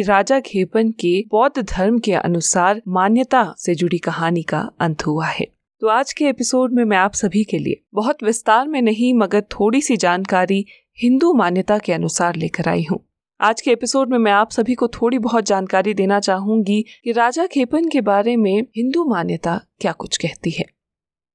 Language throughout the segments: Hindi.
राजा घेपन के बौद्ध धर्म के अनुसार मान्यता से जुड़ी कहानी का अंत हुआ है। तो आज के एपिसोड में मैं आप सभी के लिए बहुत विस्तार में नहीं, मगर थोड़ी सी जानकारी हिंदू मान्यता के अनुसार लेकर आई हूँ। आज के एपिसोड में मैं आप सभी को थोड़ी बहुत जानकारी देना चाहूँगी कि राजा खेपन के बारे में हिंदू मान्यता क्या कुछ कहती है।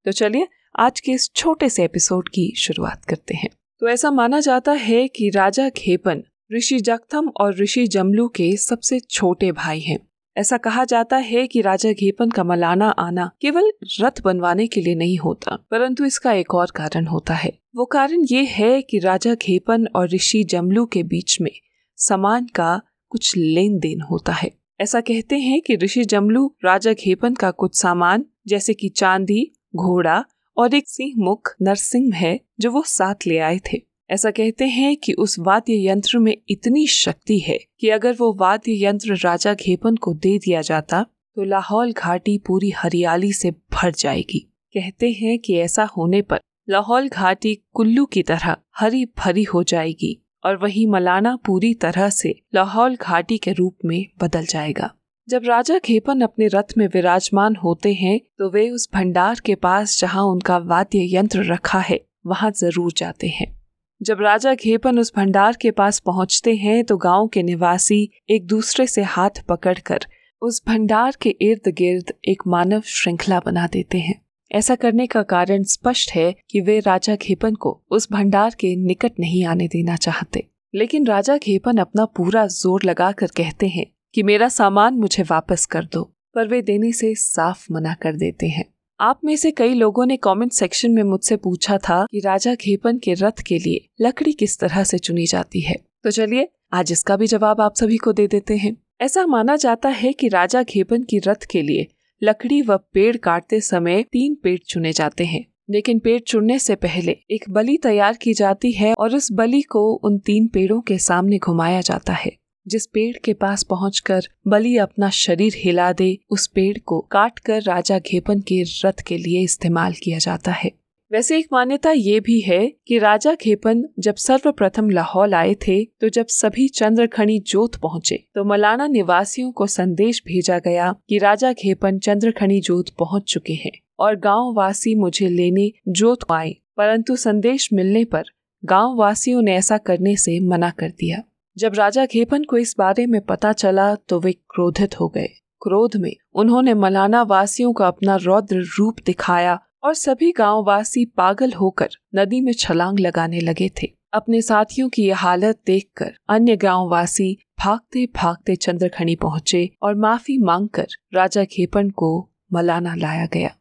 तो चलिए आज के इस छोटे से एपिसोड की शुरुआत करते हैं। तो ऐसा माना जाता है कि राजा खेपन ऋषि जगथम और ऋषि जमलू के सबसे छोटे भाई हैं। ऐसा कहा जाता है कि राजा घेपन का मलाना आना केवल रथ बनवाने के लिए नहीं होता, परंतु इसका एक और कारण होता है। वो कारण ये है कि राजा घेपन और ऋषि जमलू के बीच में सामान का कुछ लेन देन होता है। ऐसा कहते हैं कि ऋषि जमलू राजा घेपन का कुछ सामान, जैसे कि चांदी, घोड़ा और एक सिंह मुख नरसिंह है, जो वो साथ ले आए थे। ऐसा कहते हैं कि उस वाद्य यंत्र में इतनी शक्ति है कि अगर वो वाद्य यंत्र राजा घेपन को दे दिया जाता तो लाहौल घाटी पूरी हरियाली से भर जाएगी। कहते हैं कि ऐसा होने पर लाहौल घाटी कुल्लू की तरह हरी भरी हो जाएगी और वही मलाना पूरी तरह से लाहौल घाटी के रूप में बदल जाएगा। जब राजा खेपन अपने रथ में विराजमान होते हैं तो वे उस भंडार के पास जहाँ उनका वाद्य यंत्र रखा है, वहाँ ज़रूर जाते हैं। जब राजा घेपन उस भंडार के पास पहुँचते हैं तो गाँव के निवासी एक दूसरे से हाथ पकड़कर उस भंडार के इर्द गिर्द एक मानव श्रृंखला बना देते हैं। ऐसा करने का कारण स्पष्ट है कि वे राजा घेपन को उस भंडार के निकट नहीं आने देना चाहते। लेकिन राजा घेपन अपना पूरा ज़ोर लगाकर कहते हैं कि मेरा सामान मुझे वापस कर दो, पर वे देने से साफ़ मना कर देते हैं। आप में से कई लोगों ने कमेंट सेक्शन में मुझसे पूछा था कि राजा घेपन के रथ के लिए लकड़ी किस तरह से चुनी जाती है। तो चलिए, आज इसका भी जवाब आप सभी को दे देते हैं। ऐसा माना जाता है कि राजा घेपन की रथ के लिए लकड़ी व पेड़ काटते समय तीन पेड़ चुने जाते हैं। लेकिन पेड़ चुनने से पहले एक बलि तैयार की जाती है और उस बलि को उन तीन पेड़ों के सामने घुमाया जाता है। जिस पेड़ के पास पहुंचकर बलि अपना शरीर हिला दे, उस पेड़ को काट कर राजा घेपन के रथ के लिए इस्तेमाल किया जाता है। वैसे एक मान्यता ये भी है कि राजा खेपन जब सर्वप्रथम लाहौल आए थे तो जब सभी चंद्रखणी जोत पहुँचे तो मलाना निवासियों को संदेश भेजा गया कि राजा खेपन चंद्रखणी जोत पहुँच चुके हैं और गाँव वासी मुझे लेने जोत आए, परंतु संदेश मिलने पर गाँव वासियों ने ऐसा करने से मना कर दिया। जब राजा खेपन को इस बारे में पता चला तो वे क्रोधित हो गए। क्रोध में उन्होंने मलाना वासियों का अपना रौद्र रूप दिखाया और सभी गाँव वासी पागल होकर नदी में छलांग लगाने लगे थे। अपने साथियों की यह हालत देखकर अन्य गाँव वासी भागते भागते चंद्रखनी पहुँचे और माफ़ी मांगकर राजा खेपन को मलाना लाया गया।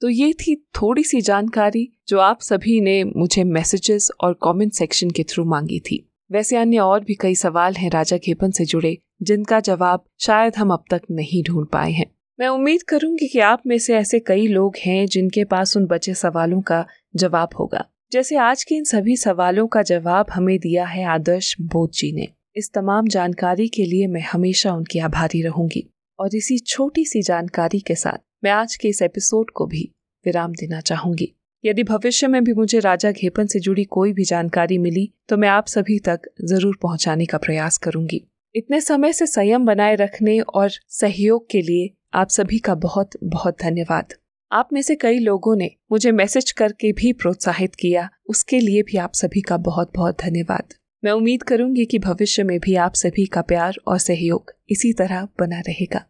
तो ये थी थोड़ी सी जानकारी जो आप सभी ने मुझे मैसेजेस और कमेंट सेक्शन के थ्रू मांगी थी। वैसे अन्य और भी कई सवाल हैं राजा खेपन से जुड़े, जिनका जवाब शायद हम अब तक नहीं ढूंढ पाए हैं। मैं उम्मीद करूँगी कि आप में से ऐसे कई लोग हैं जिनके पास उन बचे सवालों का जवाब होगा। जैसे आज के इन सभी सवालों का जवाब हमें दिया है आदर्श बोध जी ने। इस तमाम जानकारी के लिए मैं हमेशा उनकी आभारी रहूँगी। और इसी छोटी सी जानकारी के साथ मैं आज के इस एपिसोड को भी विराम देना चाहूँगी। यदि भविष्य में भी मुझे राजा घेपन से जुड़ी कोई भी जानकारी मिली तो मैं आप सभी तक ज़रूर पहुँचाने का प्रयास करूँगी। इतने समय से संयम बनाए रखने और सहयोग के लिए आप सभी का बहुत बहुत धन्यवाद। आप में से कई लोगों ने मुझे मैसेज करके भी प्रोत्साहित किया, उसके लिए भी आप सभी का बहुत बहुत धन्यवाद। मैं उम्मीद करूँगी कि भविष्य में भी आप सभी का प्यार और सहयोग इसी तरह बना रहेगा।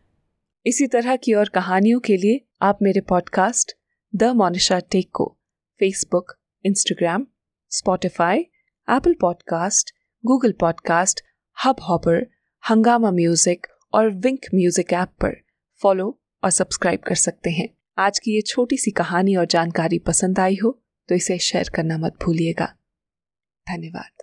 इसी तरह की और कहानियों के लिए आप मेरे पॉडकास्ट द मोनिशा टेक को Facebook Instagram Spotify Apple podcast Google podcast Hubhopper Hungama music और विंक म्यूज़िक ऐप पर फॉलो और सब्सक्राइब कर सकते हैं। आज की ये छोटी सी कहानी और जानकारी पसंद आई हो तो इसे शेयर करना मत भूलिएगा। धन्यवाद।